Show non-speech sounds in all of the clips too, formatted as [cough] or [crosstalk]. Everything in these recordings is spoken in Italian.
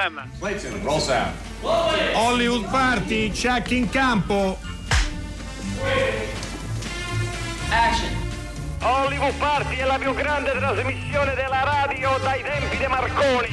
Problem. Clayton, roll sound. Hollywood Party, check in campo. Action. Hollywood Party è la più grande trasmissione della radio dai tempi di Marconi.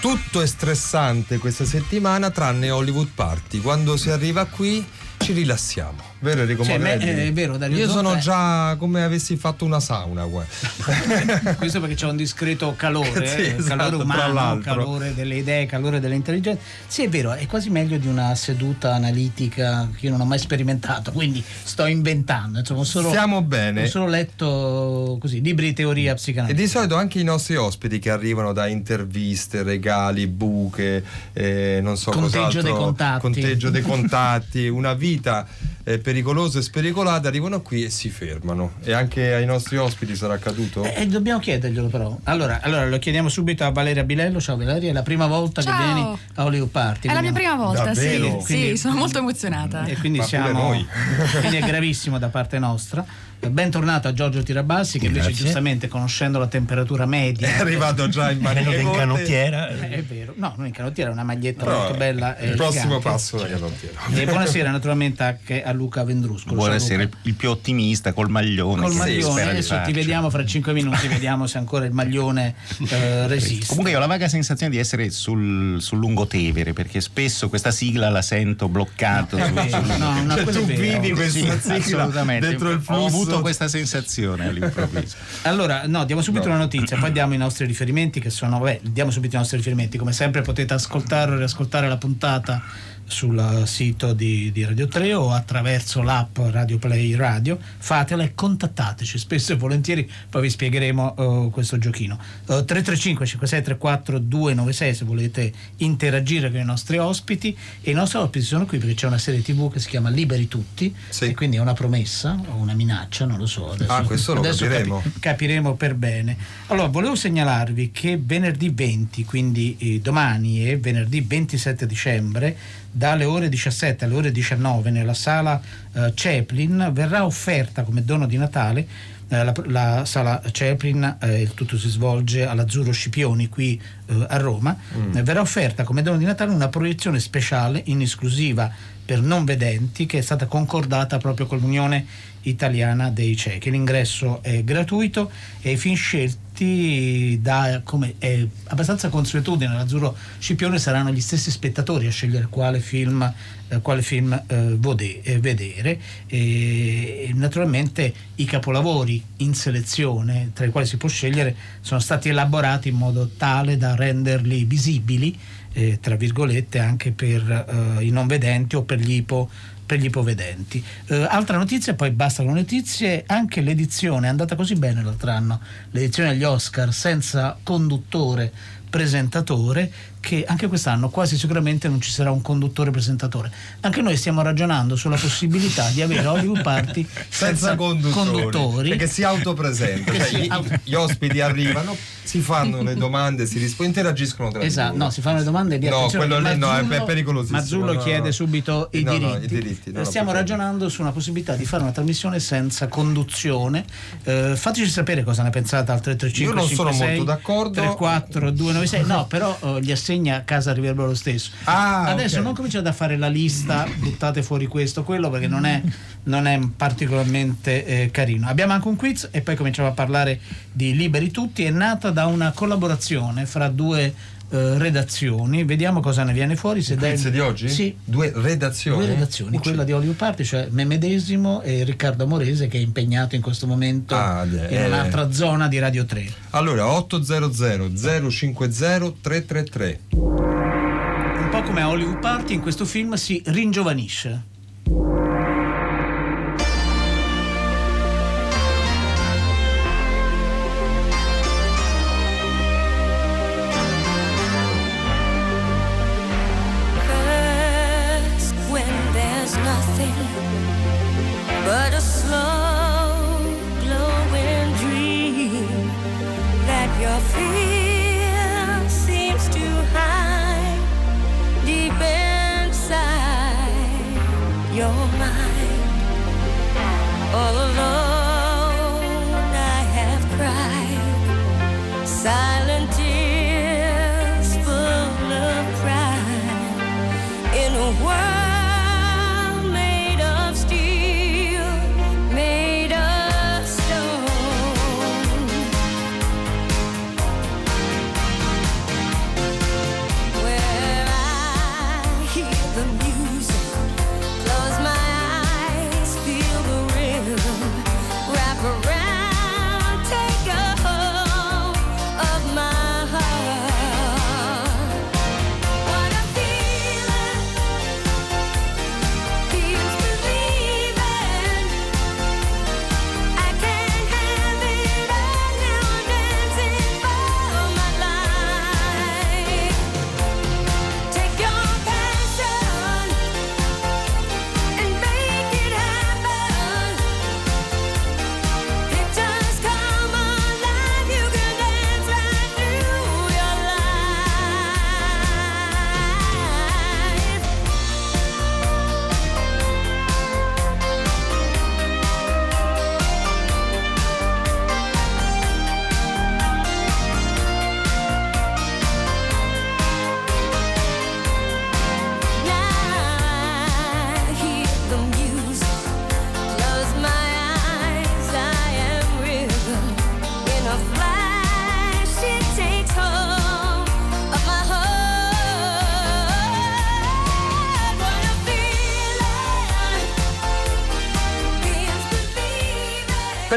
Tutto è stressante questa settimana tranne Hollywood Party. Quando si arriva qui ci rilassiamo. Vero Enrico Cioè, me- eh, vero, Dario Io sono è- già come avessi fatto una sauna. [laughs] Questo perché c'è un discreto calore, [laughs] Sì, eh, esatto, calore umano, calore delle idee, calore delle intelligenze. Sì, è vero, è quasi meglio di una seduta analitica che io non ho mai sperimentato, quindi sto inventando. Insomma, solo, Stiamo bene. Ho solo letto così, libri di teoria E psicanalitica. di solito anche i nostri ospiti che arrivano da interviste, regali, buche, eh, non so Conteggio cos'altro, dei contatti. conteggio dei [laughs] contatti, una vita eh, pericolosa e spericolata, arrivano qui e si fermano. E anche ai nostri ospiti sarà accaduto? E Eh, dobbiamo chiederglielo però. Allora, allora, lo chiediamo subito a Valeria Bilello. Ciao Valeria, è la prima volta Ciao. che vieni a Hollywood Party. È la mia prima volta, Davvero? sì. Quindi- Sì, sono molto emozionata. E quindi Ma siamo. noi. [laughs] quindi è gravissimo da parte nostra. Bentornato a Giorgio Tirabassi, che invece Grazie. giustamente conoscendo la temperatura media. [laughs] È arrivato già in che in maniera canottiera. Eh, È vero, no, non in canottiera, è una maglietta Però molto bella. Il prossimo passo la canottiera. E buonasera naturalmente anche a Luca Vendrusco. Buonasera, Ciao, il più ottimista col maglione. Col maglione, adesso ti vediamo fra cinque minuti, vediamo se ancora il maglione [laughs] eh, resiste. Comunque io ho la vaga sensazione di essere sul, sul lungotevere perché spesso questa sigla la sento bloccato. No, vero, sul- no, no, Cioè, tu vero. vivi questa Sì, sigla assolutamente. dentro il Ho flusso. avuto questa sensazione all'improvviso. [laughs] Allora, no, diamo subito No. una notizia, poi diamo i nostri riferimenti che sono, vabbè, diamo subito i nostri riferimenti, come sempre potete ascoltare o riascoltare la puntata sul sito di, di Radio 3 o attraverso l'app Radio Play Radio, fatela e contattateci spesso e volentieri, poi vi spiegheremo eh, questo giochino. Eh, 335 56 34 296 se volete interagire con i nostri ospiti e i nostri ospiti sono qui perché c'è una serie tv che si chiama Liberi Tutti Sì. e quindi è una promessa o una minaccia, non lo so. Adesso, Ah, questo lo adesso capiremo. capiremo per bene. Allora, volevo segnalarvi che venerdì 20, quindi eh, domani e venerdì 27 dicembre, dalle ore 17 alle ore 19 nella sala eh, Chaplin verrà offerta come dono di Natale eh, la, la sala Chaplin, eh, il tutto si svolge all'Azzurro Scipioni qui eh, a Roma, Eh, verrà offerta come dono di Natale una proiezione speciale in esclusiva per non vedenti che è stata concordata proprio con l'Unione Italiana dei Ciechi. L'ingresso è gratuito e i film scelti da come è abbastanza consuetudine l'Azzurro Scipione saranno gli stessi spettatori a scegliere quale film, eh, quale film eh, vode- eh, vedere e naturalmente i capolavori in selezione tra i quali si può scegliere sono stati elaborati in modo tale da renderli visibili eh, tra virgolette anche per eh, i non vedenti o per gli ipo per gli ipovedenti. Eh, altra notizia, poi basta con le notizie, anche l'edizione è andata così bene l'altro anno, l'edizione agli Oscar senza conduttore presentatore che anche quest'anno quasi sicuramente non ci sarà un conduttore presentatore. Anche noi stiamo ragionando sulla possibilità di avere Hollywood Party [laughs] senza conduttori, conduttori. perché si autopresenta Che cioè, si gli, gli ospiti arrivano si fanno le domande si rispondono interagiscono tra Esatto, loro no, si fanno le domande di no quello lì no è pericolosissimo Mazzullo no, chiede no. subito i No, no, diritti. i diritti, Eh, Stiamo ragionando su una possibilità di fare una trasmissione senza conduzione. Eh, fateci sapere cosa ne pensate al 335 Io non sono 56 molto d'accordo. 34 296. No, però eh, gli assegna a casa riverbero lo stesso. Ah, Adesso ok. non cominciate a fare la lista, buttate fuori questo, quello perché non è, non è particolarmente eh, carino. Abbiamo anche un quiz e poi cominciamo a parlare di Liberi Tutti. È nata da una collaborazione fra due eh, redazioni. Vediamo cosa ne viene fuori. Se dai- di oggi? Sì. due redazioni Due redazioni, quella di Hollywood Party, cioè me medesimo e Riccardo Amorese che è impegnato in questo momento Ah, in eh. un'altra zona di Radio 3. allora 800 050 333 Un po' come a Hollywood Party, in questo film si ringiovanisce.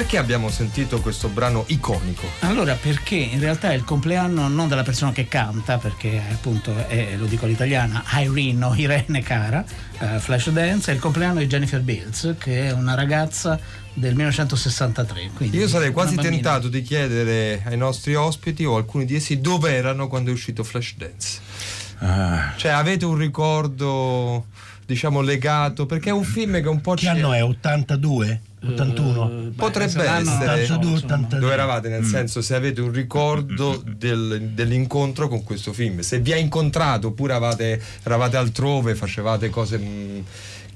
Perché abbiamo sentito questo brano iconico? Allora, perché in realtà è il compleanno non della persona che canta, perché appunto è, lo dico all'italiana, Irene o Irene Cara, uh, Flashdance, è il compleanno di Jennifer Bills, che è una ragazza del 1963. Io sarei quasi tentato di chiedere ai nostri ospiti o alcuni di essi dove erano quando è uscito Flashdance. Ah. Cioè, avete un ricordo, diciamo, legato? Perché è un film che un po' Che anno è? 82? 81 uh, potrebbe essere 82, 82. dove eravate nel mm. senso se avete un ricordo [laughs] del, dell'incontro con questo film se vi ha incontrato oppure eravate, eravate altrove facevate cose mh, mm,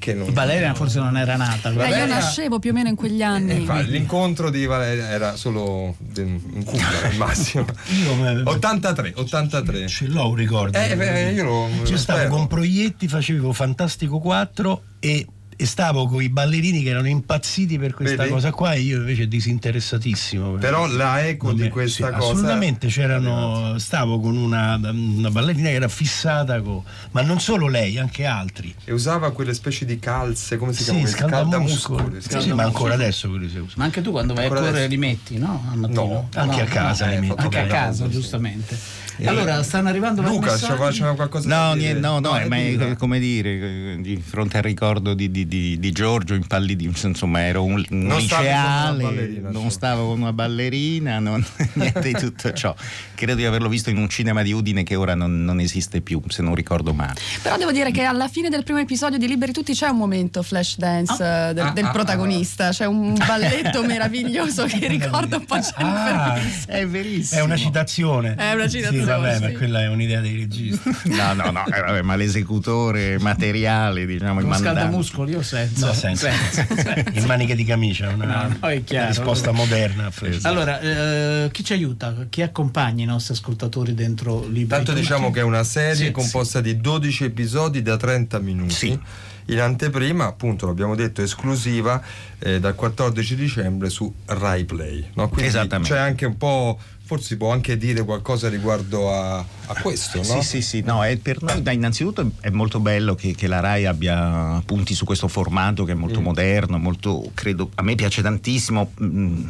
che non... Valeria forse non era nata. Beh, io nascevo più o meno in quegli anni. Eh, l'incontro di Valeria era solo in culla al massimo. [laughs] io, 83, 83. Ce l'ho un ricordo. Eh, beh, io lo, Io stavo con Proietti, facevo Fantastico 4 e e stavo con i ballerini che erano impazziti per questa Vedi? cosa qua e io invece disinteressatissimo. Però la eco di questa sì, cosa. Assolutamente c'erano. Stavo con una, una, ballerina che era fissata con. Ma non solo lei, anche altri. E usava quelle specie di calze, come si chiama? Sì, scaldamuscoli. Sì, sì, ma ancora adesso quelli si usano. Ma anche tu quando vai ancora a correre adesso. li metti, no? Al mattino. No, anche no, a casa no, li metti. Anche a casa, giustamente. Allora, stanno arrivando Luca, c'era qualcosa no, da dire? No, no, no, ma è, come dire, di fronte al ricordo di, di, di, di Giorgio impallidito, insomma ero un, un non liceale, non stavo con una ballerina, non, [laughs] niente di tutto ciò. Credo di averlo visto in un cinema di Udine che ora non, non, esiste più, se non ricordo male. Però devo dire che alla fine del primo episodio di Liberi Tutti c'è un momento flash dance ah. uh, del, ah, del ah, protagonista, c'è un [laughs] balletto meraviglioso che ricorda un po' Jennifer ah, È verissimo. È una citazione. È una citazione. Sì, vabbè, ma quella è un'idea dei registi. [laughs] no, no, no, eh, vabbè, ma l'esecutore materiale, diciamo, il mandato. muscoli, io senza. No, senza. senza. In maniche di camicia, una, no, no, chiaro, risposta moderna. Esatto. Allora, eh, chi ci aiuta? Chi accompagna i nostri ascoltatori dentro Libri? Tanto diciamo che è una serie sì, composta sì. di 12 episodi da 30 minuti. Sì in anteprima, appunto, l'abbiamo detto, esclusiva eh, dal 14 dicembre su Rai Play. No? Quindi c'è anche un po' forse si può anche dire qualcosa riguardo a, a questo, no? Sì, sì, sì, no, è per noi innanzitutto è molto bello che, che, la RAI abbia punti su questo formato che è molto mm. moderno, molto, credo, a me piace tantissimo, mm,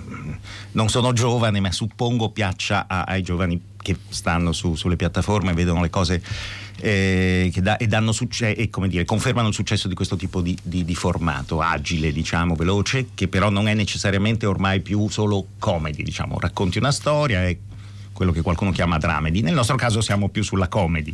non sono giovane ma suppongo piaccia a, ai giovani che stanno su, sulle piattaforme e vedono le cose eh, da, e, succe- e dire, confermano il successo di questo tipo di, di, di, formato agile, diciamo, veloce, che però non è necessariamente ormai più solo comedy, diciamo, racconti una storia e quello che qualcuno chiama dramedy. Nel nostro caso siamo più sulla comedy.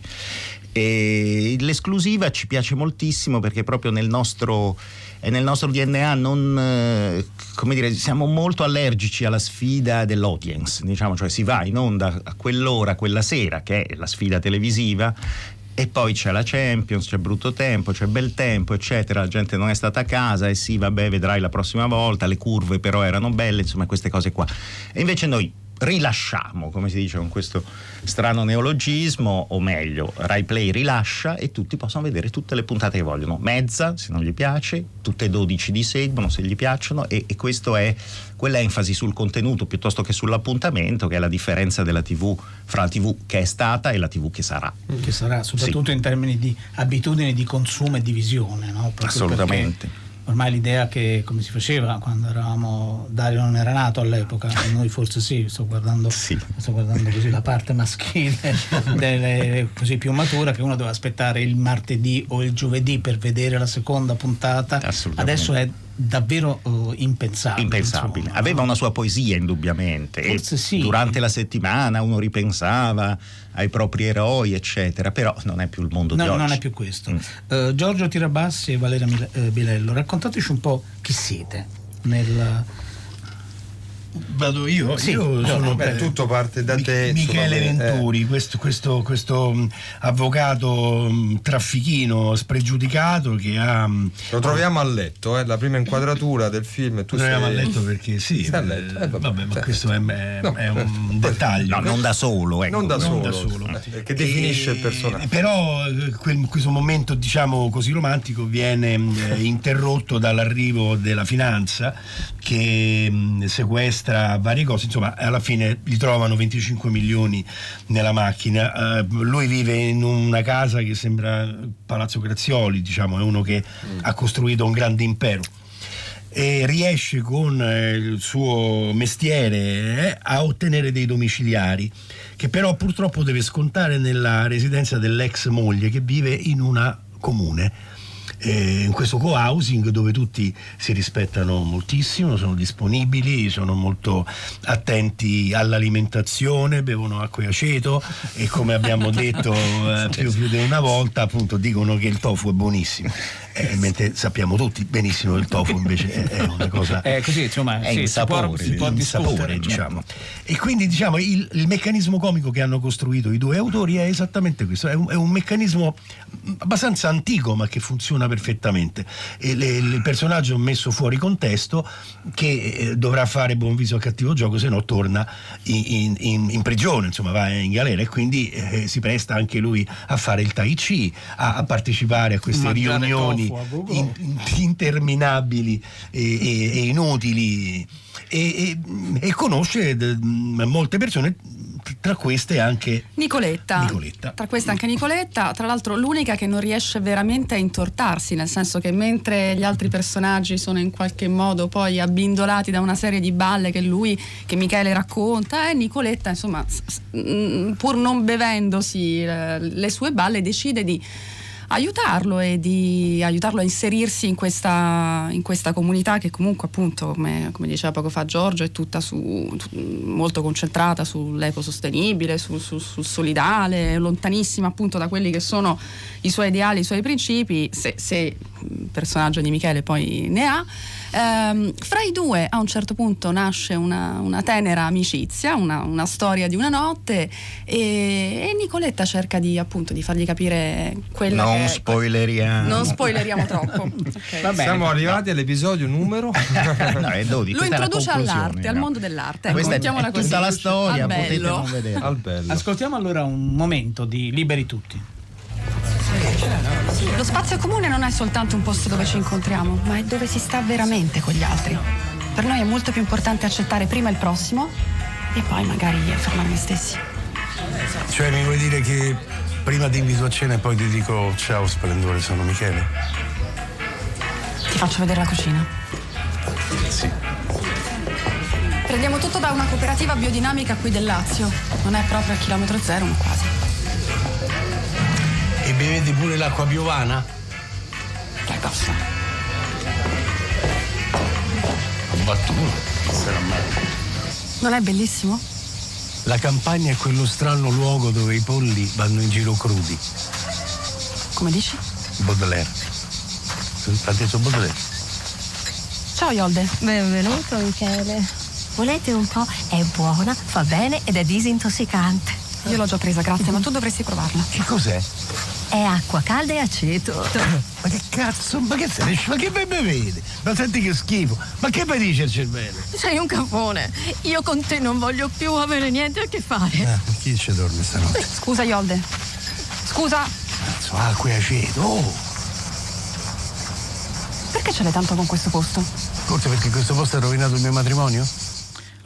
E l'esclusiva ci piace moltissimo perché proprio nel nostro, nel nostro DNA non, eh, come dire, siamo molto allergici alla sfida dell'audience, diciamo, cioè si va in onda a quell'ora, quella sera, che è la sfida televisiva, e poi c'è la Champions, c'è brutto tempo, c'è bel tempo, eccetera. La gente non è stata a casa e sì, vabbè, vedrai la prossima volta. Le curve però erano belle, insomma, queste cose qua. E invece noi rilasciamo, come si dice con questo strano neologismo, o meglio, Rai Play rilascia e tutti possono vedere tutte le puntate che vogliono. Mezza, se non gli piace, tutte e 12 di seguono se gli piacciono e, e questo è quell'enfasi sul contenuto piuttosto che sull'appuntamento, che è la differenza della TV fra la TV che è stata e la TV che sarà. Che sarà, soprattutto sì. in termini di abitudini di consumo e di visione. No? Assolutamente. Ormai l'idea che come si faceva quando eravamo Dario non era nato all'epoca [laughs] noi forse sì sto guardando, sì. Sto guardando così la parte maschile [laughs] delle, così più matura che uno doveva aspettare il martedì o il giovedì per vedere la seconda puntata adesso è davvero uh, impensabile. Impensabile. Insomma, Aveva una sua poesia indubbiamente. Forse sì. Durante la settimana uno ripensava ai propri eroi, eccetera, però non è più il mondo no, di oggi. Non è più questo. Mm. Uh, Giorgio Tirabassi e Valeria Mil- eh, Bilello, raccontateci un po' chi siete nel Vado io? Sì, io sono beh, tutto parte da te. Michele Venturi, eh. questo, questo, questo um, avvocato um, traffichino spregiudicato che ha. Um, Lo troviamo a letto, eh, la prima inquadratura del film. Tu Lo troviamo sei... a letto perché sì. Eh, letto. Eh, vabbè, vabbè, ma questo è, è, no, è un dettaglio. No, non da solo, ecco. Non da non solo. Da solo. Eh, che definisce e, il personaggio. Però quel, questo momento, diciamo così romantico, viene interrotto dall'arrivo della finanza che sequestra sequestra varie cose, insomma alla fine gli trovano 25 milioni nella macchina, uh, lui vive in una casa che sembra Palazzo Grazioli, diciamo, è uno che mm. ha costruito un grande impero. E riesce con eh, il suo mestiere eh, a ottenere dei domiciliari che però purtroppo deve scontare nella residenza dell'ex moglie che vive in una comune eh, in questo co-housing dove tutti si rispettano moltissimo, sono disponibili, sono molto attenti all'alimentazione, bevono acqua e aceto e come abbiamo [laughs] detto eh, più, più di una volta appunto dicono che il tofu è buonissimo mentre sappiamo tutti benissimo che il tofu invece è, è una cosa [laughs] è così insomma è sì, insapore, si può, si può sapore, diciamo. e quindi diciamo il, il, meccanismo comico che hanno costruito i due autori è esattamente questo è un, è un meccanismo abbastanza antico ma che funziona perfettamente le, il personaggio messo fuori contesto che eh, dovrà fare buon viso a cattivo gioco se no torna in, in, in prigione insomma va in galera e quindi eh, si presta anche lui a fare il tai chi a, a partecipare a queste Mangiare riunioni tofu in, interminabili e, e, e inutili e, e conosce d- molte persone tra queste anche Nicoletta. Nicoletta. Tra queste anche Nicoletta, tra l'altro l'unica che non riesce veramente a intortarsi, nel senso che mentre gli altri personaggi sono in qualche modo poi abbindolati da una serie di balle che lui, che Michele racconta, eh, Nicoletta insomma mm, pur non bevendosi eh, le sue balle decide di aiutarlo e di aiutarlo a inserirsi in questa, in questa comunità che comunque appunto come, come, diceva poco fa Giorgio è tutta su, molto concentrata sull'ecosostenibile, sul, sul, sul solidale, lontanissima appunto da quelli che sono i suoi ideali, i suoi principi, se, se il personaggio di Michele poi ne ha. Ehm, fra i due a un certo punto nasce una, una tenera amicizia, una, una, storia di una notte e, e Nicoletta cerca di, appunto, di fargli capire quello non che... spoileriamo Non spoileriamo troppo. [laughs] Okay. Siamo arrivati all'episodio numero... [laughs] no, è 12, Lo introduce all'arte, no? al mondo dell'arte. Questa ecco, è, è così. tutta la storia, al potete bello. non vedere. Al bello. Ascoltiamo allora un momento di Liberi Tutti. Lo spazio comune non è soltanto un posto dove ci incontriamo, ma è dove si sta veramente con gli altri. Per noi è molto più importante accettare prima il prossimo e poi magari affermare noi stessi. Cioè mi vuoi dire che prima ti invito a cena e poi ti dico ciao splendore, sono Michele? Ti faccio vedere la cucina. Sì. Prendiamo tutto da una cooperativa biodinamica qui del Lazio. Non è proprio a chilometro zero, ma quasi. Bevete pure l'acqua piovana? Che cosa? Battuto. Sarà male. Non è bellissimo? La campagna è quello strano luogo dove i polli vanno in giro crudi. Come dici? Baudelaire. Ha detto Baudelaire. Ciao Yolde. Benvenuto Michele. Volete un po'? È buona, fa bene ed è disintossicante. Io l'ho già presa, grazie, ma tu dovresti provarla. Che cos'è? È acqua calda e aceto. Ma che cazzo? Ma che sei? Ma che bevete? Ma senti che schifo. Ma che mi dice il cervello? Sei un cafone. Io con te non voglio più avere niente a che fare. Ah, chi ci dorme stanotte? Scusa Yolde. Scusa, Cazzo, acqua e aceto. Oh, perché ce l'hai tanto con questo posto? forse perché questo posto ha rovinato il mio matrimonio?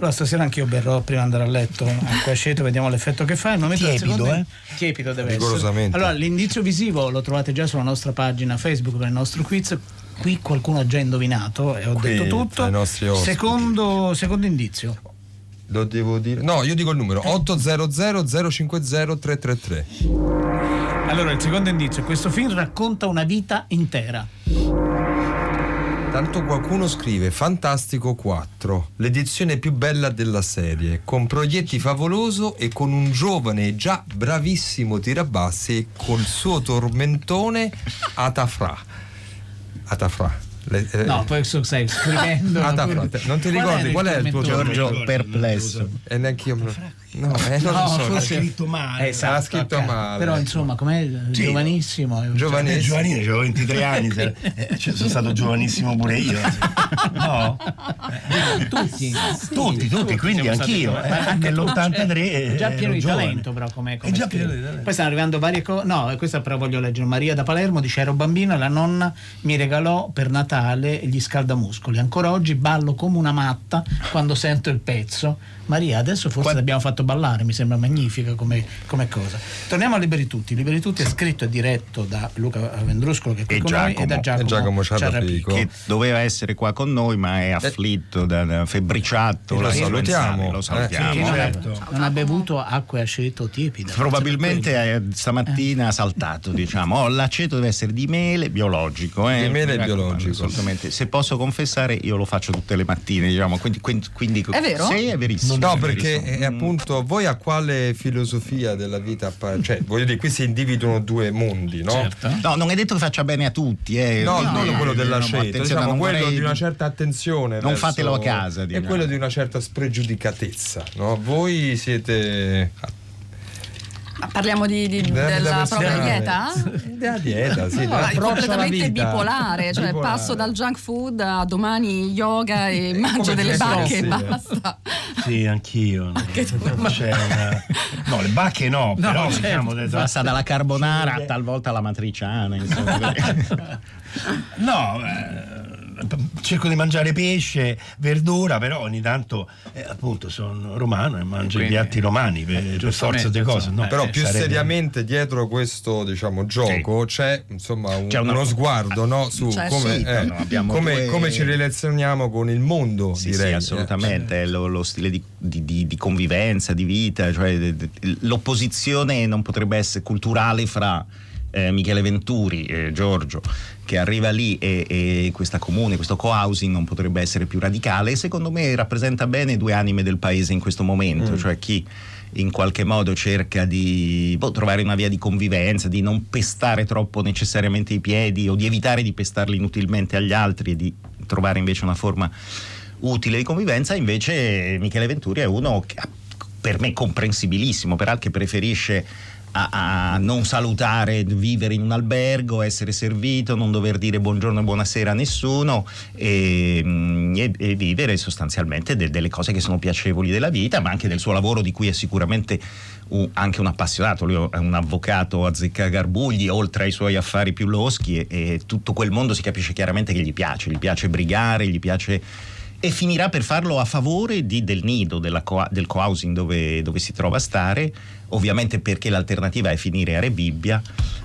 Allora stasera anch'io berrò prima di andare a letto [laughs] acqua aceto, vediamo l'effetto che fa. Il momento Tiepido, eh? Tiepido deve essere. Rigorosamente. Allora, l'indizio visivo lo trovate già sulla nostra pagina Facebook per il nostro quiz. Qui qualcuno ha già indovinato e ho Qui, detto tutto. Secondo, secondo indizio. Lo devo dire. No, io dico il numero 800 050 333. Allora, il secondo indizio, questo film racconta una vita intera. Tanto qualcuno scrive Fantastico 4, l'edizione più bella della serie, con proietti favoloso e con un giovane già bravissimo tirabassi col suo tormentone Atafra. Atafra. Le- eh, No, poi so- stai scrivendo. Atafra. Non ti ricordi qual è il tuo tormentone? Giorgio perplesso. E neanche io me lo... No, eh, non No, so. forse- scritto male. Esatto, scritto ok. male. Però insomma, com'è Sì. giovanissimo. è- Giovanissimo. Eh, giovanile, avevo 23 anni, eh, cioè, sono stato giovanissimo pure io. No? Tutti, Tutti, tutti, quindi siamo stati anch'io. eh, Ma anche tu, nell'83 cioè, già pieno di giovane. talento però come, come È già pieno di talento. poi stanno arrivando varie cose no questa però voglio leggere Maria da Palermo dice ero bambina la nonna mi regalò per Natale gli scaldamuscoli ancora oggi ballo come una matta quando sento il pezzo Maria adesso forse Qua- ti abbiamo fatto ballare, mi sembra magnifica come, come cosa. Torniamo a Liberi Tutti. Liberi Tutti è scritto e diretto da Luca Vendruscolo che è qui E con noi Giacomo. e da Giacomo, E Giacomo Ciarrapico. che doveva essere qua con noi ma è afflitto da, da febbriciato lo salutiamo. lo Eh, salutiamo Che non, ha, certo. non ha bevuto acqua e aceto tiepida. probabilmente eh, stamattina ha saltato diciamo oh, l'aceto deve essere di mele biologico eh? Di mele biologico. assolutamente se posso confessare io lo faccio tutte le mattine diciamo quindi, quindi, quindi- È vero? sì è verissimo No, è perché eh, appunto voi a quale filosofia della vita appa- cioè voglio dire qui si individuano due mondi, no? Certo. No, non è detto che faccia bene a tutti, eh. No, Quindi, non quello eh, della no, scelta, attenzione, diciamo non quello vorrei- di una certa attenzione. Non verso- fatelo a casa, E diciamo. quello di una certa spregiudicatezza, no? Voi siete Ma parliamo di, di- Della della propria dieta? della dieta, sì, No, è completamente vita. bipolare, cioè Bipolare. passo dal junk food a domani yoga e mangio come delle bacche e eh. basta. Sì, anch'io. Non c'è una... No, le bacche no, però certo. diciamo del- Passa dalla carbonara talvolta alla matriciana, insomma. [laughs] No, eh, cerco di mangiare pesce, verdura, però ogni tanto eh, appunto sono romano e mangio i Quindi, piatti romani per, per forza di cose. No, Però eh, più sarebbe- seriamente dietro questo diciamo, gioco c'è insomma un- C'è una- uno sguardo no, su Cioè, come, sì. eh, No, come- due- come ci relazioniamo con il mondo, Sì, direi. sì, assolutamente, è lo, lo stile di, di- di- di convivenza, di vita, cioè de- de- l'opposizione non potrebbe essere culturale fra eh, Michele Venturi e Giorgio che arriva lì e, e questa comune, questo co-housing non potrebbe essere più radicale e secondo me rappresenta bene due anime del paese in questo momento, cioè chi in qualche modo cerca di boh, trovare una via di convivenza, di non pestare troppo necessariamente i piedi o di evitare di pestarli inutilmente agli altri e di trovare invece una forma utile di convivenza, invece Michele Venturi è uno che, per me comprensibilissimo, peraltro che preferisce a, a non salutare, vivere in un albergo, essere servito, non dover dire buongiorno e buonasera a nessuno e, mm, e- e vivere sostanzialmente de- delle cose che sono piacevoli della vita, ma anche del suo lavoro di cui è sicuramente un- anche un appassionato, lui è un avvocato a zeccagarbugli, oltre ai suoi affari più loschi e, e tutto quel mondo si capisce chiaramente che gli piace, gli piace brigare, gli piace e finirà per farlo a favore di- del nido, della del co-housing dove, dove si trova a stare, ovviamente perché l'alternativa è finire a Rebibbia,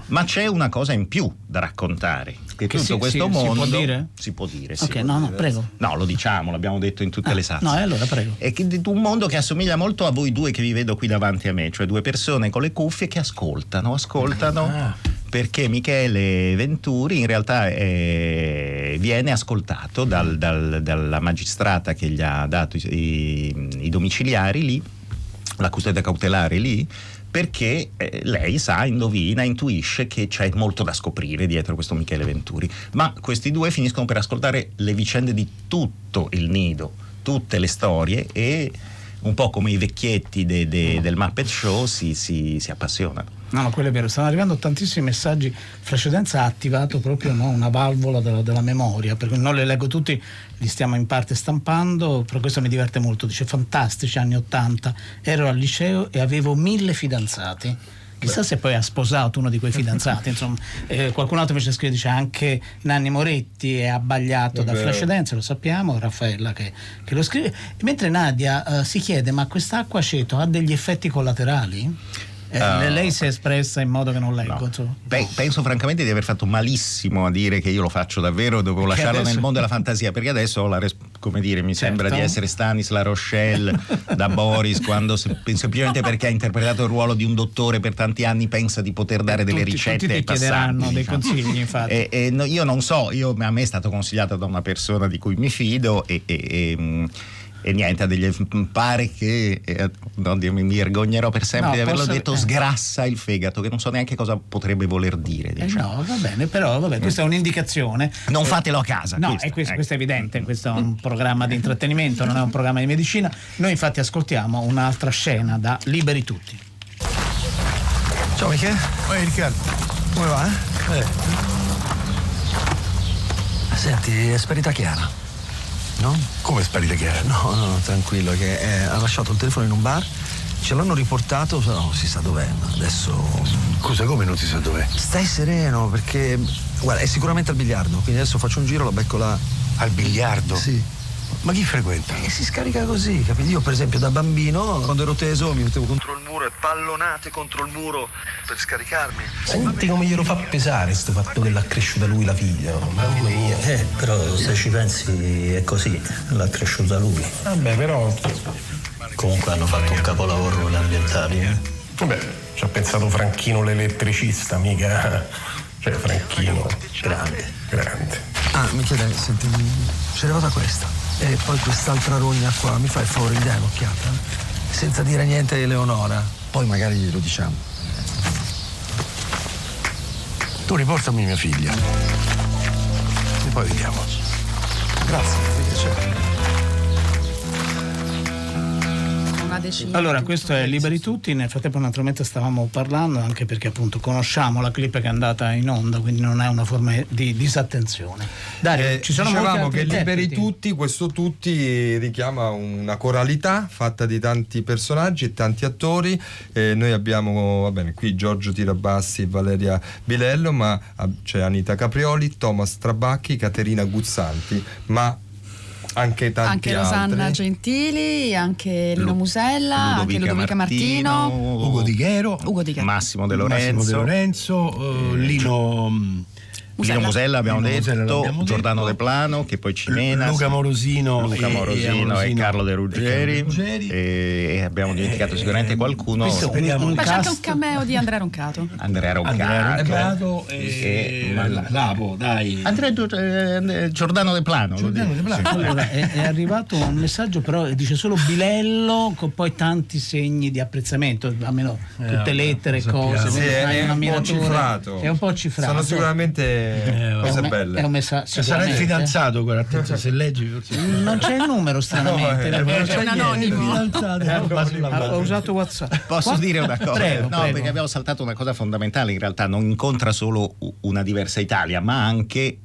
ma c'è una cosa in più da raccontare, che, Che tutto si- questo si- si può mondo... dire? Si può dire, si Ok, può no, no, dire. prego. No, lo diciamo, l'abbiamo detto in tutte Ah, le salse. no, e allora prego. È un mondo che assomiglia molto a voi due che vi vedo qui davanti a me, cioè due persone con le cuffie che ascoltano, ascoltano Ah. perché Michele Venturi in realtà è- viene ascoltato dal- dal- dalla magistrata che gli ha dato i, i- i domiciliari lì, la custodia cautelare lì. Perché eh, lei sa, indovina, intuisce che c'è molto da scoprire dietro questo Michele Venturi. Ma questi due finiscono per ascoltare le vicende di tutto il nido, tutte le storie e un po' come i vecchietti de- de- del Muppet Show si, si- si appassionano. No, no, quello è vero, stanno arrivando tantissimi messaggi. Flashedenza ha attivato proprio no, una valvola della, della memoria, per cui non le leggo tutti, li stiamo in parte stampando, però questo mi diverte molto. Dice fantastici anni 80, ero al liceo e avevo mille fidanzati. Chissà se poi ha sposato uno di quei fidanzati. [laughs] Insomma, Eh, qualcun altro invece scrive: dice anche Nanni Moretti è abbagliato È da. Flash Dance, lo sappiamo, Raffaella che, che lo scrive. Mentre Nadia eh, si chiede: ma quest'acqua aceto ha degli effetti collaterali? Eh, Ah. lei si è espressa in modo che non leggo. No. Pe- penso francamente di aver fatto malissimo a dire che io lo faccio davvero, dovevo Perché lasciarlo adesso- nel mondo della fantasia, perché adesso la come dire, mi Certo. sembra di essere Stanis La Rochelle da [laughs] Boris, quando se- semplicemente perché ha interpretato il ruolo di un dottore per tanti anni pensa di poter dare delle Tutti- ricette tutti ti ai passanti. chiederanno dei diciamo. consigli, infatti. E- e no, io non so, io- a me è stato consigliato da una persona di cui mi fido e, e- e, niente, ha degli- pare che, eh, oddio, mi vergognerò per sempre No, di averlo posso- detto, eh. sgrassa il fegato, che non so neanche cosa potrebbe voler dire. Eh Diciamo. no, va bene, però vabbè, questa è un'indicazione. Non Eh, fatelo a casa. No, questo, questo, ecco. questo è evidente, questo è un programma di intrattenimento, non è un programma di medicina. Noi infatti ascoltiamo un'altra scena da Liberi Tutti. Ciao Michele. Ehi Riccardo. Come va? Eh? Senti, è sparita Chiara. No? Come è sparita Chiara? No, no, no, tranquillo, che eh, ha lasciato il telefono in un bar, ce l'hanno riportato, però non si sa dov'è. ma Adesso. Scusa, come non si sa dov'è? Stai sereno, perché. Guarda, è sicuramente al biliardo, quindi adesso faccio un giro, la becco là. Al biliardo? Sì. Ma chi frequenta? E si scarica così, capito? Io per esempio da bambino, quando ero teso, mi mettevo contro il muro e pallonate contro il muro per scaricarmi. Senti come glielo fa pesare sto fatto che l'ha cresciuta lui la figlia, mamma mia. Eh, però se ci pensi è così, l'ha cresciuta lui. Vabbè, però. Comunque hanno fatto un capolavoro gli ambientali. Eh? Vabbè, ci ha pensato Franchino l'elettricista, mica. Cioè, Franchino. Grande. Grande. Ah, Michele, senti, c'è arrivata questa. E poi quest'altra rogna qua, mi fai il favore, gli dai un'occhiata? Senza dire niente di Eleonora. Poi magari glielo diciamo. Tu riportami mia figlia. E poi vediamo. Grazie, mi piace. Una decina. Allora, questo è Liberi Tutti, nel frattempo naturalmente stavamo parlando anche perché appunto conosciamo la clip che è andata in onda, quindi non è una forma di disattenzione. Dario, Eh, ci sono dicevamo che liberi interpreti. tutti, questo tutti richiama una coralità fatta di tanti personaggi e tanti attori. Eh, noi abbiamo, va bene, qui Giorgio Tirabassi e Valeria Bilello, ma ah, c'è Anita Caprioli, Thomas Trabacchi, Caterina Guzzanti, ma anche tanti anche Rosanna altri. Gentili, anche Lino Musella, anche Ludovica Martino. Ugo Di Ghero, Ugo Di Ghero. Massimo De Massimo De Lorenzo, Lorenzo, eh, Lino Lino Musella abbiamo Lino detto, Musella l'abbiamo Giordano detto. De Plano che poi Cimena, Luca Morosino, Luca e- Morosino e, Morosino Carlo De e Ruggeri, Carlo De Ruggeri. e, e abbiamo dimenticato sicuramente qualcuno Questo è un, Ma c'è anche un cameo di Andrea Roncato. Andrea Andrea Roncato Roncato e, e- Lapo, dai. Andrea eh, Giordano De Plano Giordano De Plano. sì. Allora, è, è arrivato un messaggio, però dice solo Bilello con poi tanti segni di apprezzamento, almeno tutte vabbè, lettere, sappiamo. cose. Sì, è, è un po' cifrato. È un po' cifrato. Sono sicuramente Eh, cose È un me- belle. È un messaggio. Cioè, sarà il fidanzato, guarda, attenzione, se leggi forse. Non c'è il numero, stranamente. No, eh, perché- È un anonimo. Ha ho usato WhatsApp. Posso Qua- dire una cosa? Prego, no, prego. perché abbiamo saltato una cosa fondamentale. In realtà non incontra solo una diversa Italia, ma anche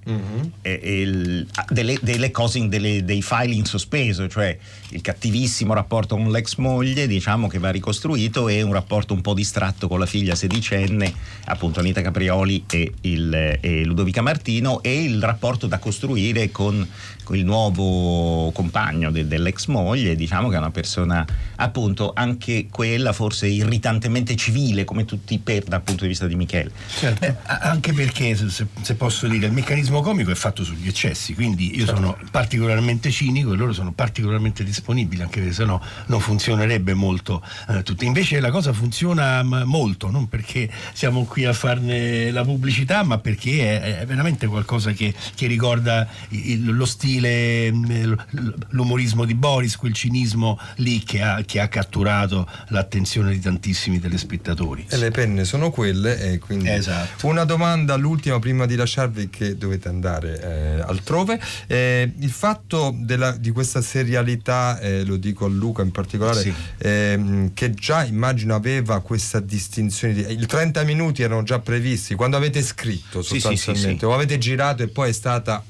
eh, il- delle, delle cose, delle- dei file in sospeso, cioè il cattivissimo rapporto con l'ex moglie, diciamo che va ricostruito, e un rapporto un po' distratto con la figlia sedicenne, appunto Anita Caprioli e, il- e Ludovica Martino, e il rapporto da costruire con, il nuovo compagno de- dell'ex moglie, diciamo che è una persona appunto anche quella forse irritantemente civile come tutti per dal punto di vista di Michele. Certo. Eh, anche perché, se, se- se posso dire, il meccanismo comico è fatto sugli eccessi, quindi io sono particolarmente cinico e loro sono particolarmente disponibili, anche perché sennò non funzionerebbe molto eh, tutto. Invece la cosa funziona molto, non perché siamo qui a farne la pubblicità, ma perché è, è veramente qualcosa che, che ricorda il- lo stile, mm, l- l'umorismo di Boris, quel cinismo lì che ha, che ha catturato l'attenzione di tantissimi telespettatori. E le penne sono quelle, e quindi Esatto. una domanda, l'ultima prima di lasciarvi che dovete andare eh, altrove. Eh, il fatto della- di questa serialità, eh, lo dico a Luca in particolare, Sì. ehm, che già immagino aveva questa distinzione. Di, I 30 minuti erano già previsti quando avete scritto sostanzialmente, sì, sì. o avete girato e poi è stata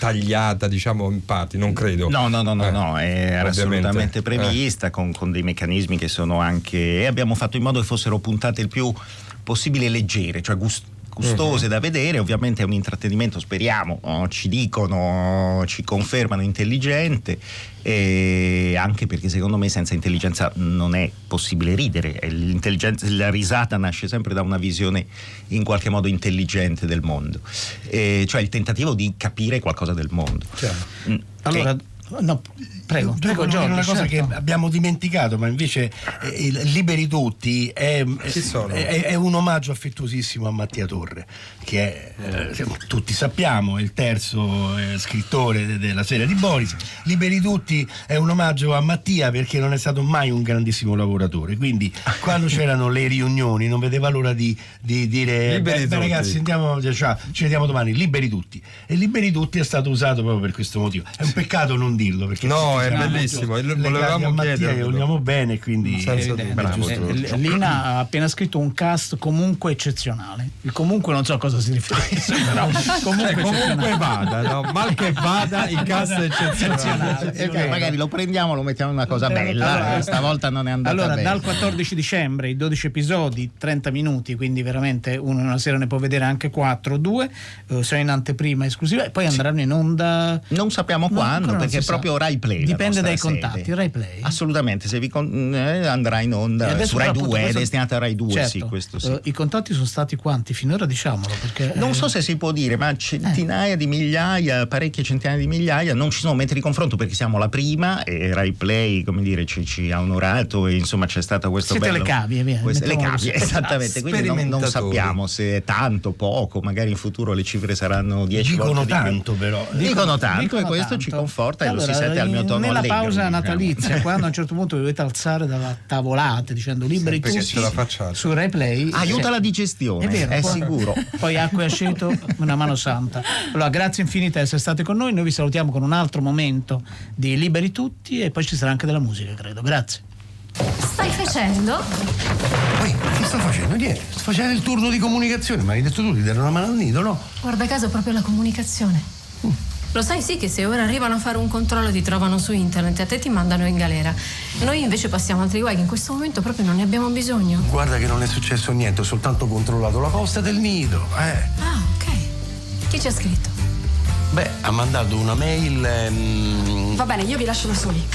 tagliata, diciamo, in parti, non credo. No, no, no, no, Eh, no, era ovviamente. assolutamente Eh. prevista con, con dei meccanismi che sono anche... e abbiamo fatto in modo che fossero puntate il più possibile leggere, cioè gust- gustose Mhm. da vedere, ovviamente è un intrattenimento, speriamo, oh, ci dicono, ci confermano intelligente, anche perché secondo me senza intelligenza non è possibile ridere, l'intelligenza- la risata nasce sempre da una visione in qualche modo intelligente del mondo, E cioè il tentativo di capire qualcosa del mondo. Che- Allora, no, prego, prego Giorgio. una cosa certo. che abbiamo dimenticato, ma invece eh, il Liberi Tutti è, sono? è- è un omaggio affettuosissimo a Mattia Torre, che è, eh, tutti sappiamo, è il terzo eh, scrittore de- della serie di Boris. Liberi Tutti è un omaggio a Mattia perché non è stato mai un grandissimo lavoratore, quindi quando [laughs] c'erano le riunioni non vedeva l'ora di, di dire "Beh, beh, tutti." ragazzi andiamo, cioè, ci vediamo domani, Liberi Tutti. E Liberi Tutti è stato usato proprio per questo motivo. È un peccato non dirlo perché No, No, è bellissimo, legati volevamo chiederlo. che vogliamo bene, quindi dubbio. giusto. Eh, Lina ha appena scritto un cast comunque eccezionale. Il comunque non so a cosa si riferisce, [laughs] però comunque, Eh, comunque eccezionale. vada, no? mal che vada, il cast è eccezionale. E poi magari lo prendiamo, lo mettiamo in una cosa bella. Allora- eh, stavolta non è andata Allora, bene. dal 14 dicembre i 12 episodi, 30 minuti, quindi veramente uno in una sera ne può vedere anche 4 o 2, eh, sono in anteprima esclusiva e poi andranno in onda. Non sappiamo No, quando, non perché. Proprio Rai Play. la Dipende dai sede. contatti. Rai Play. Assolutamente, se vi con- eh, andrà in onda su Rai però, appunto, 2, è questo- destinata a Rai 2, Certo, sì, questo sì. eh, I contatti sono stati quanti? Finora diciamolo. Perché, Non eh, so se si può dire, ma centinaia di migliaia, parecchie centinaia di migliaia, non ci sono metri di confronto perché siamo la prima e Rai Play, come dire, ci, ci ha onorato e insomma c'è stata questo Siete bello... le cavie, via, queste- le cavie, esattamente, quindi non, non sappiamo se è tanto, poco, magari in futuro le cifre saranno 10 Dicono volte di più. tanto, però. Dicono tanto dicono e questo tanto. ci conforta e lo Allora, si sente al mio tono Nella allegro, pausa diciamo. natalizia, [laughs] quando a un certo punto vi dovete alzare dalla tavolata dicendo liberi che tutti ce la facciate. su Replay. Aiuta Sì. la digestione, È vero, è poi- sicuro. Poi acqua e [laughs] aceto, una mano santa. Allora, grazie infinite di essere state con noi. Noi vi salutiamo con un altro momento di Liberi Tutti e poi ci sarà anche della musica, credo. Grazie. Stai facendo? Poi, che sto facendo? Niente, sto facendo il turno di comunicazione, ma hai detto tu di dare una mano al nido, no? Guarda caso proprio la comunicazione. Lo sai sì che se ora arrivano a fare un controllo ti trovano su internet e a te ti mandano in galera. Noi invece passiamo altri guai che in questo momento proprio non ne abbiamo bisogno. Guarda che non è successo niente, ho soltanto controllato la posta del nido. Eh. Ah, ok. Chi ci ha scritto? Beh, ha mandato una mail. ehm, Va bene, io vi lascio da soli.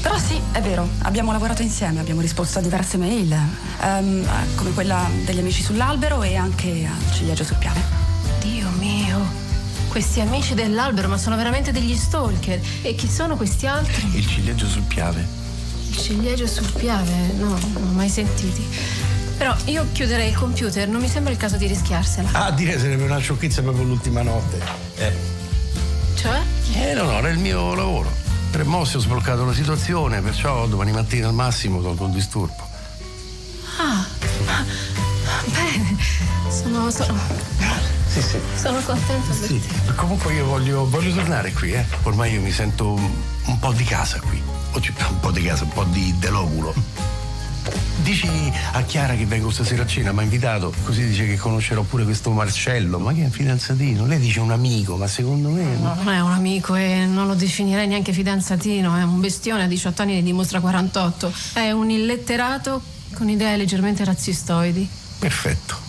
Però sì, è vero, abbiamo lavorato insieme, abbiamo risposto a diverse mail, ehm, come quella degli amici sull'albero e anche al ciliegio sul piano. Dio mio. Questi amici dell'albero, ma sono veramente degli stalker. E chi sono questi altri? il ciliegio sul piave. Il ciliegio sul piave? No, non ho mai sentiti. Però io chiuderei il computer, non mi sembra il caso di rischiarsela. Ah, dire sarebbe una sciocchezza proprio l'ultima notte. Eh. Cioè? Eh, no, no, era il mio lavoro. Tre mossi ho sbloccato la situazione, perciò domani mattina al massimo tolgo il disturbo. Ah, bene. Sono, sono, Sì, sì. sono contenta per Sì, te. comunque io voglio, voglio tornare qui, eh. Ormai io mi sento un, un po' di casa qui. Un po' di casa, un po' di deloculo. Dici a Chiara che vengo stasera a cena, mi ha invitato, così dice che conoscerò pure questo Marcello, ma che è un fidanzatino? Lei dice un amico, ma secondo me. No, non è un amico e non lo definirei neanche fidanzatino, è un bestione a 18 anni ne dimostra 48. È un illetterato con idee leggermente razzistoidi. Perfetto.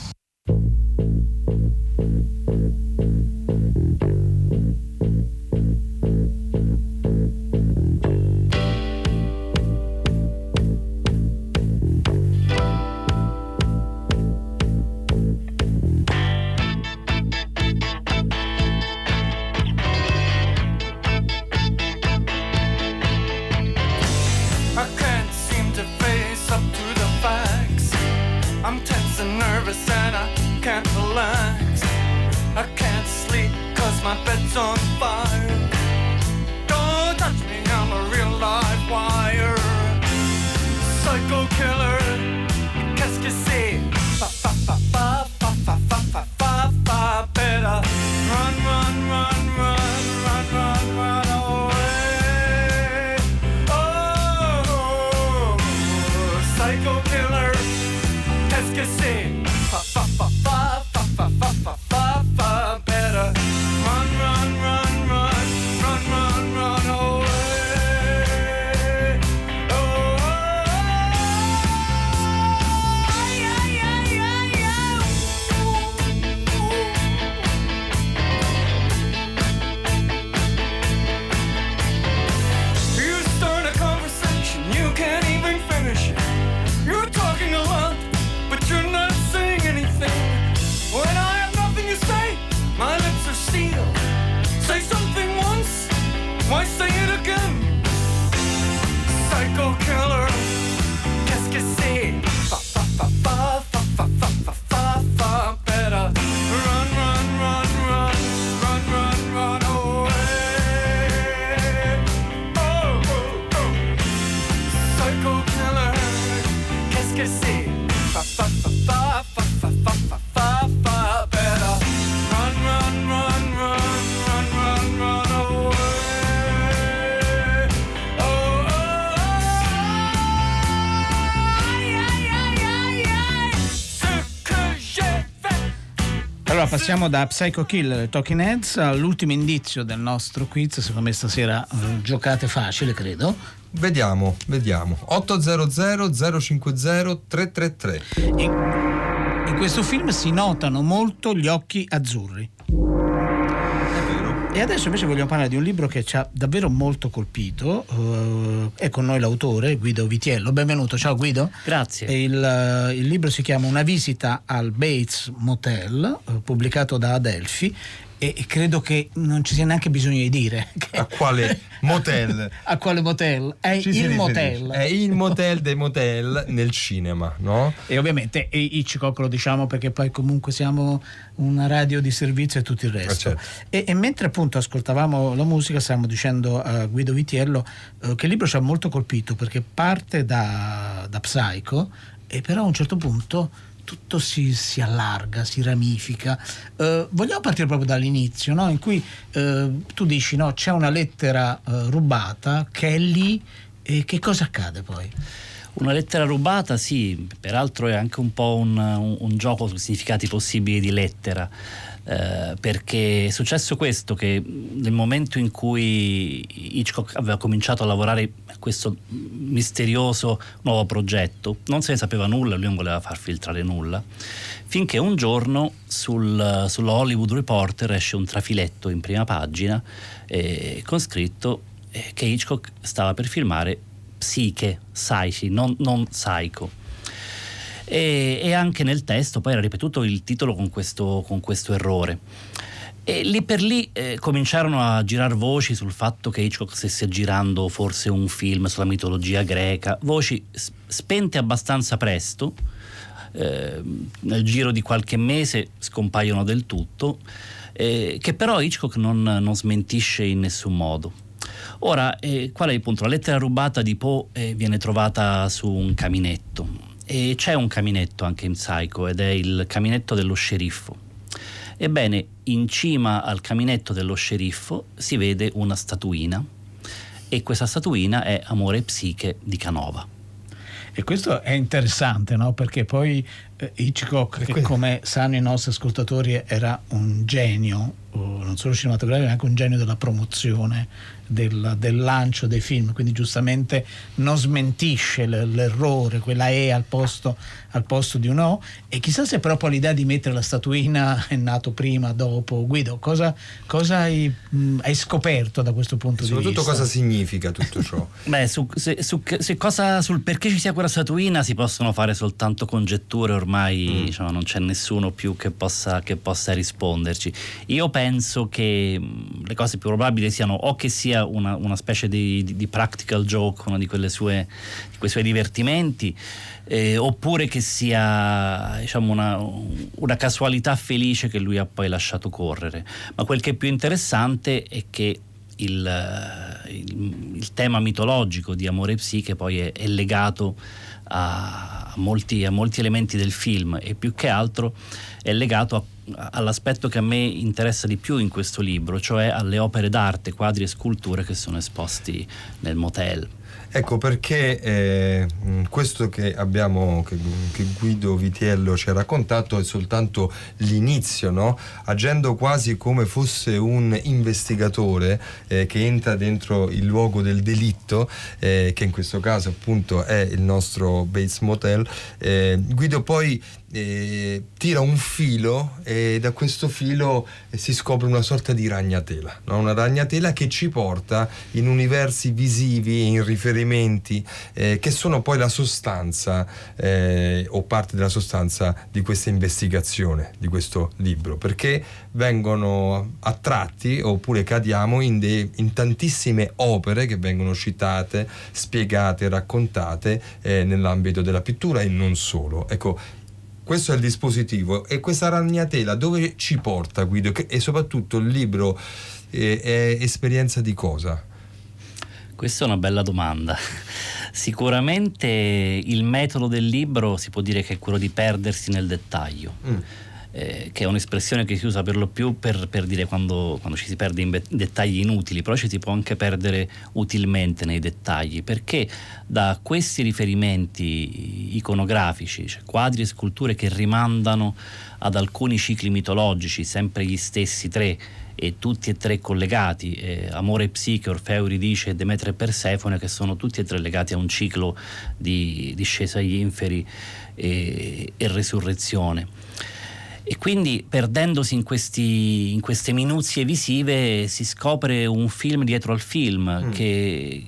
Passiamo da Psycho Killer e Talking Heads all'ultimo indizio del nostro quiz. Secondo me stasera eh, giocate facile, credo. Vediamo, vediamo. 800 050 333. In, in questo film si notano molto gli occhi azzurri. E adesso invece vogliamo parlare di un libro che ci ha davvero molto colpito. Uh, è con noi l'autore Guido Vitiello. Benvenuto, ciao Guido. Grazie. Il, uh, il libro si chiama Una visita al Bates Motel, uh, pubblicato da Adelphi e credo che non ci sia neanche bisogno di dire [laughs] a quale motel a quale motel è il riferisce. motel è il motel dei motel nel cinema no? e ovviamente e Hitchcock lo diciamo perché poi comunque siamo una radio di servizio e tutto il resto Eh, certo. e, e mentre appunto ascoltavamo la musica stavamo dicendo a Guido Vitiello eh, che il libro ci ha molto colpito perché parte da, da Psycho e però a un certo punto tutto si, si allarga, si ramifica. Eh, vogliamo partire proprio dall'inizio, no? in cui eh, tu dici no, c'è una lettera eh, rubata che è lì e che cosa accade poi? Una lettera rubata, sì, peraltro è anche un po' un, un- un gioco sui significati possibili di lettera. eh, perché è successo questo che nel momento in cui Hitchcock aveva cominciato a lavorare a questo misterioso nuovo progetto non se ne sapeva nulla, lui non voleva far filtrare nulla finché un giorno sul, sullo Hollywood Reporter esce un trafiletto in prima pagina eh, con scritto eh, che Hitchcock stava per filmare Psiche, Psyche, non, non Psycho. E, e anche nel testo poi era ripetuto il titolo con questo, con questo errore. E lì per lì eh, cominciarono a girar voci sul fatto che Hitchcock stesse girando forse un film sulla mitologia greca, voci spente abbastanza presto, eh, nel giro di qualche mese scompaiono del tutto, eh, che però Hitchcock non, non smentisce in nessun modo. Ora, eh, qual è il punto? La lettera rubata di Poe eh, viene trovata su un caminetto e c'è un caminetto anche in Psycho ed è il caminetto dello sceriffo. Ebbene, in cima al caminetto dello sceriffo si vede una statuina e questa statuina è Amore e Psiche di Canova. E questo è interessante, no? Perché poi eh, Hitchcock, che come sanno i nostri ascoltatori, era un genio, non solo cinematografico, ma anche un genio della promozione, del, del lancio dei film. Quindi giustamente non smentisce l- l'errore, quella E al posto, al posto di un O. E chissà se proprio l'idea di mettere la statuina è nato prima, dopo. Guido, cosa, cosa hai, mh, hai scoperto da questo punto di soprattutto vista? cosa significa tutto ciò [laughs] Beh, su, se- su se cosa- sul perché ci sia quella statuina si possono fare soltanto congetture, ormai diciamo, non c'è nessuno più che possa, che possa risponderci. Io penso che mh, le cose più probabili siano o che sia una, una specie di, di- di practical joke, uno di, di quei suoi divertimenti, eh, oppure che sia diciamo, una, una casualità felice che lui ha poi lasciato correre. Ma quel che è più interessante è che il, il- il tema mitologico di Amore e Psiche poi è, è legato a molti, a molti elementi del film e più che altro è legato a- all'aspetto che a me interessa di più in questo libro, cioè alle opere d'arte, quadri e sculture che sono esposti nel motel. Ecco perché eh, questo che abbiamo, che, che Guido Vitiello ci ha raccontato è soltanto l'inizio, no? agendo quasi come fosse un investigatore eh, che entra dentro il luogo del delitto, eh, che in questo caso appunto è il nostro Bates Motel. eh, Guido poi eh, tira un filo e da questo filo si scopre una sorta di ragnatela, no? una ragnatela che ci porta in universi visivi, in riferimenti eh, che sono poi la sostanza eh, o parte della sostanza di questa investigazione, di questo libro, perché vengono attratti oppure cadiamo in, de- in tantissime opere che vengono citate, spiegate, raccontate eh, nell'ambito della pittura e non solo. Ecco, questo è il dispositivo e questa ragnatela dove ci porta Guido e soprattutto il libro eh, è esperienza di cosa? Questa è una bella domanda. [laughs] Sicuramente il metodo del libro si può dire che è quello di perdersi nel dettaglio. Eh, che è un'espressione che si usa per lo più per, per dire quando, quando, ci si perde in dettagli inutili, però ci si può anche perdere utilmente nei dettagli, perché da questi riferimenti iconografici, cioè quadri e sculture che rimandano ad alcuni cicli mitologici, sempre gli stessi tre, e tutti e tre collegati, eh, Amore e Psiche, Orfeo, Euridice Demetra e Persefone, che sono tutti e tre legati a un ciclo di discesa agli inferi e, e resurrezione. E quindi perdendosi in, questi, in, queste minuzie visive si scopre un film dietro al film mm. che,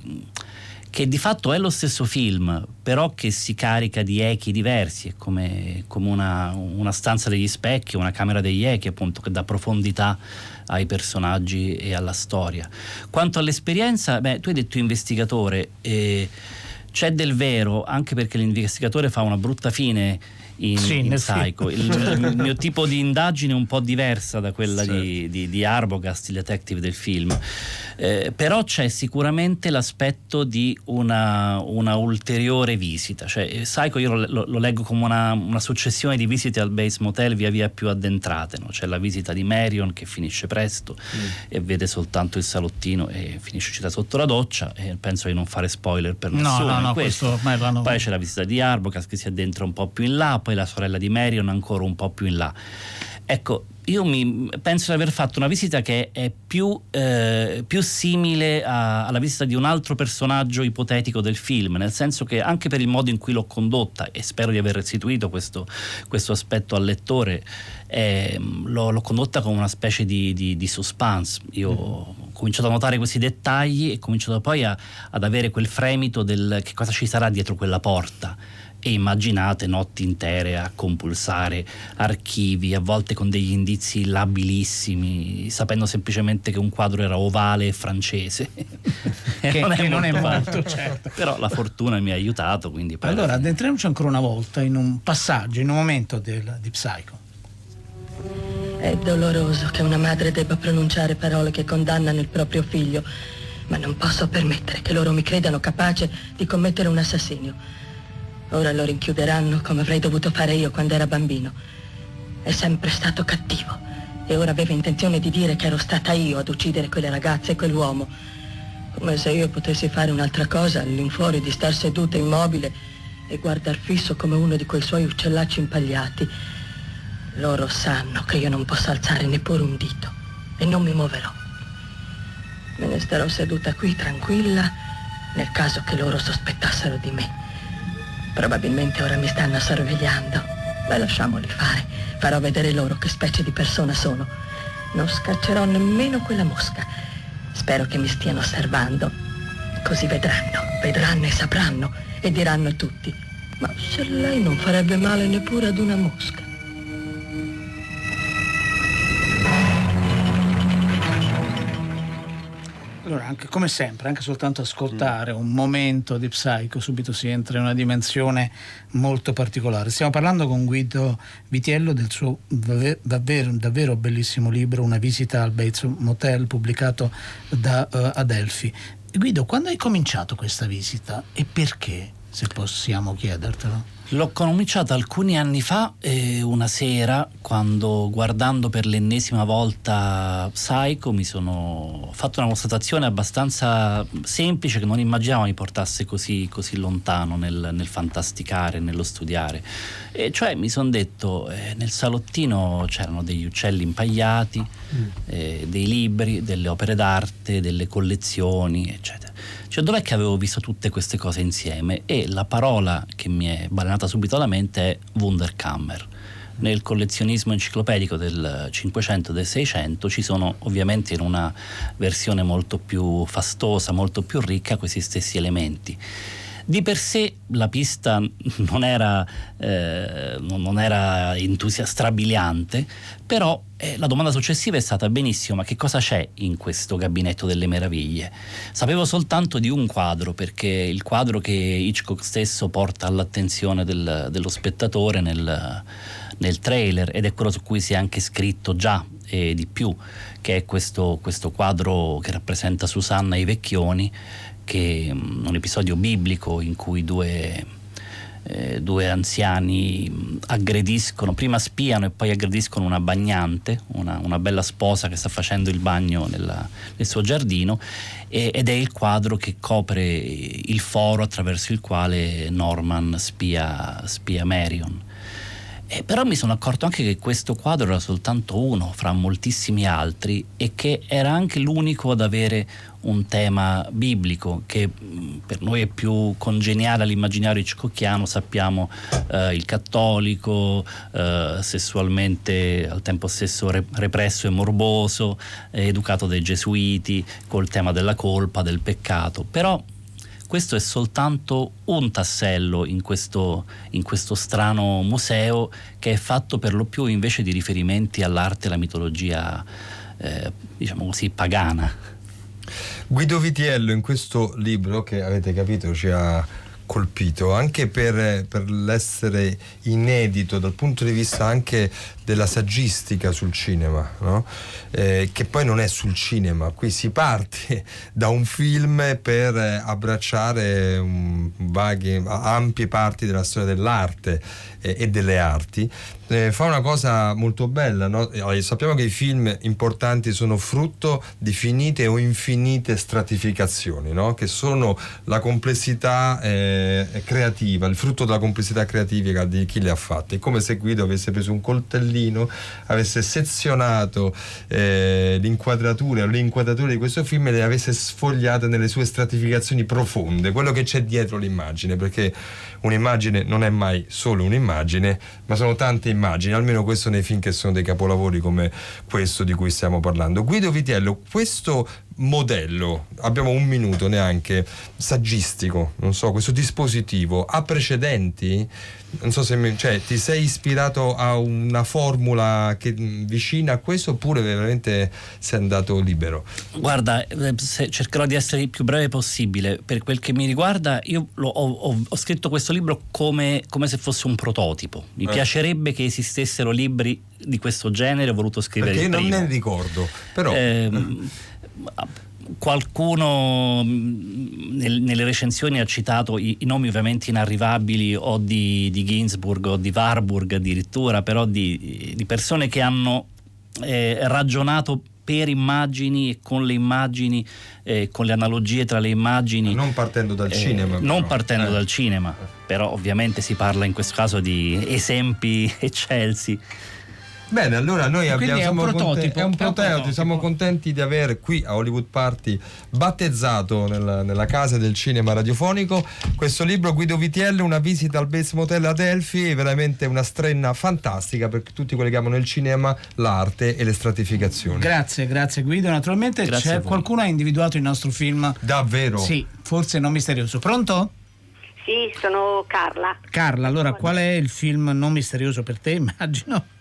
che, di fatto è lo stesso film, però che si carica di echi diversi, è come, come una, una, stanza degli specchi, una camera degli echi, appunto, che dà profondità ai personaggi e alla storia. Quanto all'esperienza, beh, tu hai detto investigatore. Eh, c'è del vero, anche perché l'investigatore fa una brutta fine in, sì, in Psycho. Il, [laughs] il, mio tipo di indagine è un po' diversa da quella sì. di, di, di, Arbogast, il detective del film. Eh, però c'è sicuramente l'aspetto di una, una ulteriore visita. Cioè, eh, Psycho io lo, lo, lo leggo come una, una, successione di visite al Base Motel via via più addentrate. No? C'è la visita di Marion che finisce presto mm. e vede soltanto il salottino e finisce uscita sotto la doccia. E penso di non fare spoiler per nessuno. No, no, no, questo. Questo Poi c'è la visita di Arbogast che si addentra un po' più in là, poi la sorella di Marion ancora un po' più in là. Ecco, io mi, penso di aver fatto una visita che è più, eh, più simile a, alla visita di un altro personaggio ipotetico del film, nel senso che anche per il modo in cui l'ho condotta, e spero di aver restituito questo, questo aspetto al lettore, eh, l'ho, l'ho, condotta come una specie di, di, di suspense. Io mm. ho cominciato a notare questi dettagli e ho cominciato poi a, ad avere quel fremito del che cosa ci sarà dietro quella porta e immaginate notti intere a compulsare archivi, a volte con degli indizi labilissimi, sapendo semplicemente che un quadro era ovale e francese. [laughs] che, non, è, che non è molto, certo. Però la fortuna mi ha aiutato. Quindi allora, addentriamoci ancora una volta in un passaggio, in un momento del, di Psycho. È doloroso che una madre debba pronunciare parole che condannano il proprio figlio, ma non posso permettere che loro mi credano capace di commettere un assassinio. Ora lo rinchiuderanno come avrei dovuto fare io quando era bambino. È sempre stato cattivo e ora aveva intenzione di dire che ero stata io ad uccidere quelle ragazze e quell'uomo. Come se io potessi fare un'altra cosa all'infuori di star seduta immobile e guardar fisso come uno di quei suoi uccellacci impagliati. Loro sanno che io non posso alzare neppure un dito e non mi muoverò. Me ne starò seduta qui tranquilla nel caso che loro sospettassero di me. Probabilmente ora mi stanno sorvegliando. Ma lasciamoli fare. Farò vedere loro che specie di persona sono. Non scaccerò nemmeno quella mosca. Spero che mi stiano osservando. Così vedranno, vedranno e sapranno e diranno tutti. Ma se lei non farebbe male neppure ad una mosca. Allora, anche, come sempre, anche soltanto ascoltare mm. un momento di Psycho, subito si entra in una dimensione molto particolare. Stiamo parlando con Guido Vitiello del suo davvero, davvero bellissimo libro Una visita al Bates Motel, pubblicato da uh, Adelphi. Guido, quando hai cominciato questa visita e perché, se possiamo chiedertelo? L'ho cominciata alcuni anni fa, eh, una sera, quando guardando per l'ennesima volta Psycho mi sono fatto una constatazione abbastanza semplice che non immaginavo mi portasse così, così lontano nel, nel, fantasticare, nello studiare. E cioè mi sono detto, eh, nel salottino c'erano degli uccelli impagliati, mm. eh, dei libri, delle opere d'arte, delle collezioni, eccetera. Cioè, dov'è che avevo visto tutte queste cose insieme? E la parola che mi è balenata subito alla mente è Wunderkammer. Nel collezionismo enciclopedico del 500 e del 600 ci sono ovviamente in una versione molto più fastosa, molto più ricca questi stessi elementi. Di per sé la pista non era, eh, non era entusiastrabiliante, però eh, la domanda successiva è stata benissimo, ma che cosa c'è in questo gabinetto delle meraviglie? Sapevo soltanto di un quadro, perché il quadro che Hitchcock stesso porta all'attenzione del, dello spettatore nel, nel, trailer ed è quello su cui si è anche scritto già e di più, che è questo, questo quadro che rappresenta Susanna e i vecchioni che mm, un episodio biblico in cui due, eh, due anziani mh, aggrediscono, prima spiano e poi aggrediscono una bagnante, una, una bella sposa che sta facendo il bagno nella, nel suo giardino e, ed è il quadro che copre il foro attraverso il quale Norman spia, spia Marion. Eh, però mi sono accorto anche che questo quadro era soltanto uno fra moltissimi altri e che era anche l'unico ad avere un tema biblico che mh, per noi è più congeniale all'immaginario hitchcockiano, sappiamo eh, il cattolico, eh, sessualmente al tempo stesso re- represso e morboso, eh, educato dai gesuiti, col tema della colpa, del peccato, però questo è soltanto un tassello in questo, in questo, strano museo che è fatto per lo più invece di riferimenti all'arte e alla mitologia, eh, diciamo così, pagana. Guido Vitiello in questo libro che avete capito ci ha colpito anche per, per l'essere inedito dal punto di vista anche della saggistica sul cinema, no? eh, che poi non è sul cinema, qui si parte [laughs] da un film per abbracciare um, vaghe, ampie parti della storia dell'arte eh, e delle arti. Eh, fa una cosa molto bella, no? allora, sappiamo che i film importanti sono frutto di finite o infinite stratificazioni, no? che sono la complessità eh, creativa, il frutto della complessità creativa di chi le ha fatte. È come se Guido avesse preso un coltellino, avesse sezionato eh, l'inquadratura o le inquadrature di questo film e le avesse sfogliate nelle sue stratificazioni profonde, quello che c'è dietro l'immagine, perché un'immagine non è mai solo un'immagine, ma sono tante immagini, almeno questo nei film che sono dei capolavori come questo di cui stiamo parlando. Guido Vitiello, questo modello, abbiamo un minuto neanche, saggistico, non so, questo dispositivo ha precedenti? Non so se mi, cioè, ti sei ispirato a una formula che vicina a questo oppure veramente sei andato libero? Guarda, eh, cercherò di essere il più breve possibile. Per quel che mi riguarda, io lo, ho, ho, scritto questo libro come, come, se fosse un prototipo. Mi eh. piacerebbe che esistessero libri di questo genere, ho voluto scrivere Perché il non primo. ne ricordo, però... Eh, [laughs] qualcuno nel, nelle recensioni ha citato i, i, nomi ovviamente inarrivabili o di, di Ginsburg o di Warburg addirittura, però di, di persone che hanno eh, ragionato per immagini e con le immagini, eh, con le analogie tra le immagini. Non partendo dal eh, cinema. Non però. partendo eh. dal cinema, però ovviamente si parla in questo caso di esempi [laughs] eccelsi. Bene, allora noi abbiamo, è un prototipo, è un prototipo, prototipo. siamo contenti di avere qui a Hollywood Party battezzato nella, nella, casa del cinema radiofonico questo libro Guido Vitiello, una visita al Bates Motel Adelphi, è veramente una strenna fantastica per tutti quelli che amano il cinema, l'arte e le stratificazioni. Grazie, grazie Guido. Naturalmente Grazie c'è qualcuno ha individuato il nostro film. Davvero? Sì, forse non misterioso. Pronto? Sì, sono Carla. Carla, allora qual è il film non misterioso per te, [laughs] immagino?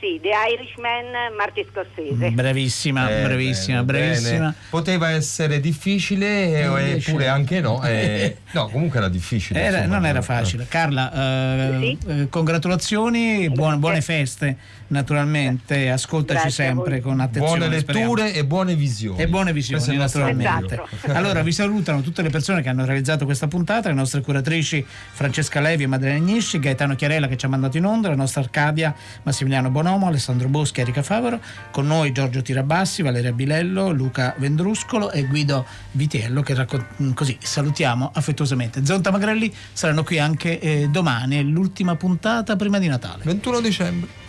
Sì, The Irishman, Marty Scorsese. Bravissima, Eh, bravissima, bene, bravissima. bene. Poteva essere difficile eh, eppure anche no. eh, [laughs] no, comunque era difficile. Era- insomma. non era facile. Carla, eh, eh, congratulazioni, buone, buone feste naturalmente, ascoltaci Grazie sempre con attenzione. Buone speriamo. letture e buone visioni. E buone visioni, naturalmente. Allora vi [laughs] salutano tutte le persone che hanno realizzato questa puntata, le nostre curatrici Francesca Levi e Madeleine Agnisci, Gaetano Chiarella che ci ha mandato in onda, la nostra Arcadia, Massimiliano Bonomo, Alessandro Boschi, Erika Favaro, con noi Giorgio Tirabassi, Valeria Bilello, Luca Vendruscolo e Guido Vitiello che raccon- così salutiamo affettuosamente. Zonta Magrelli saranno qui anche eh, domani, è l'ultima puntata prima di Natale. 21 dicembre.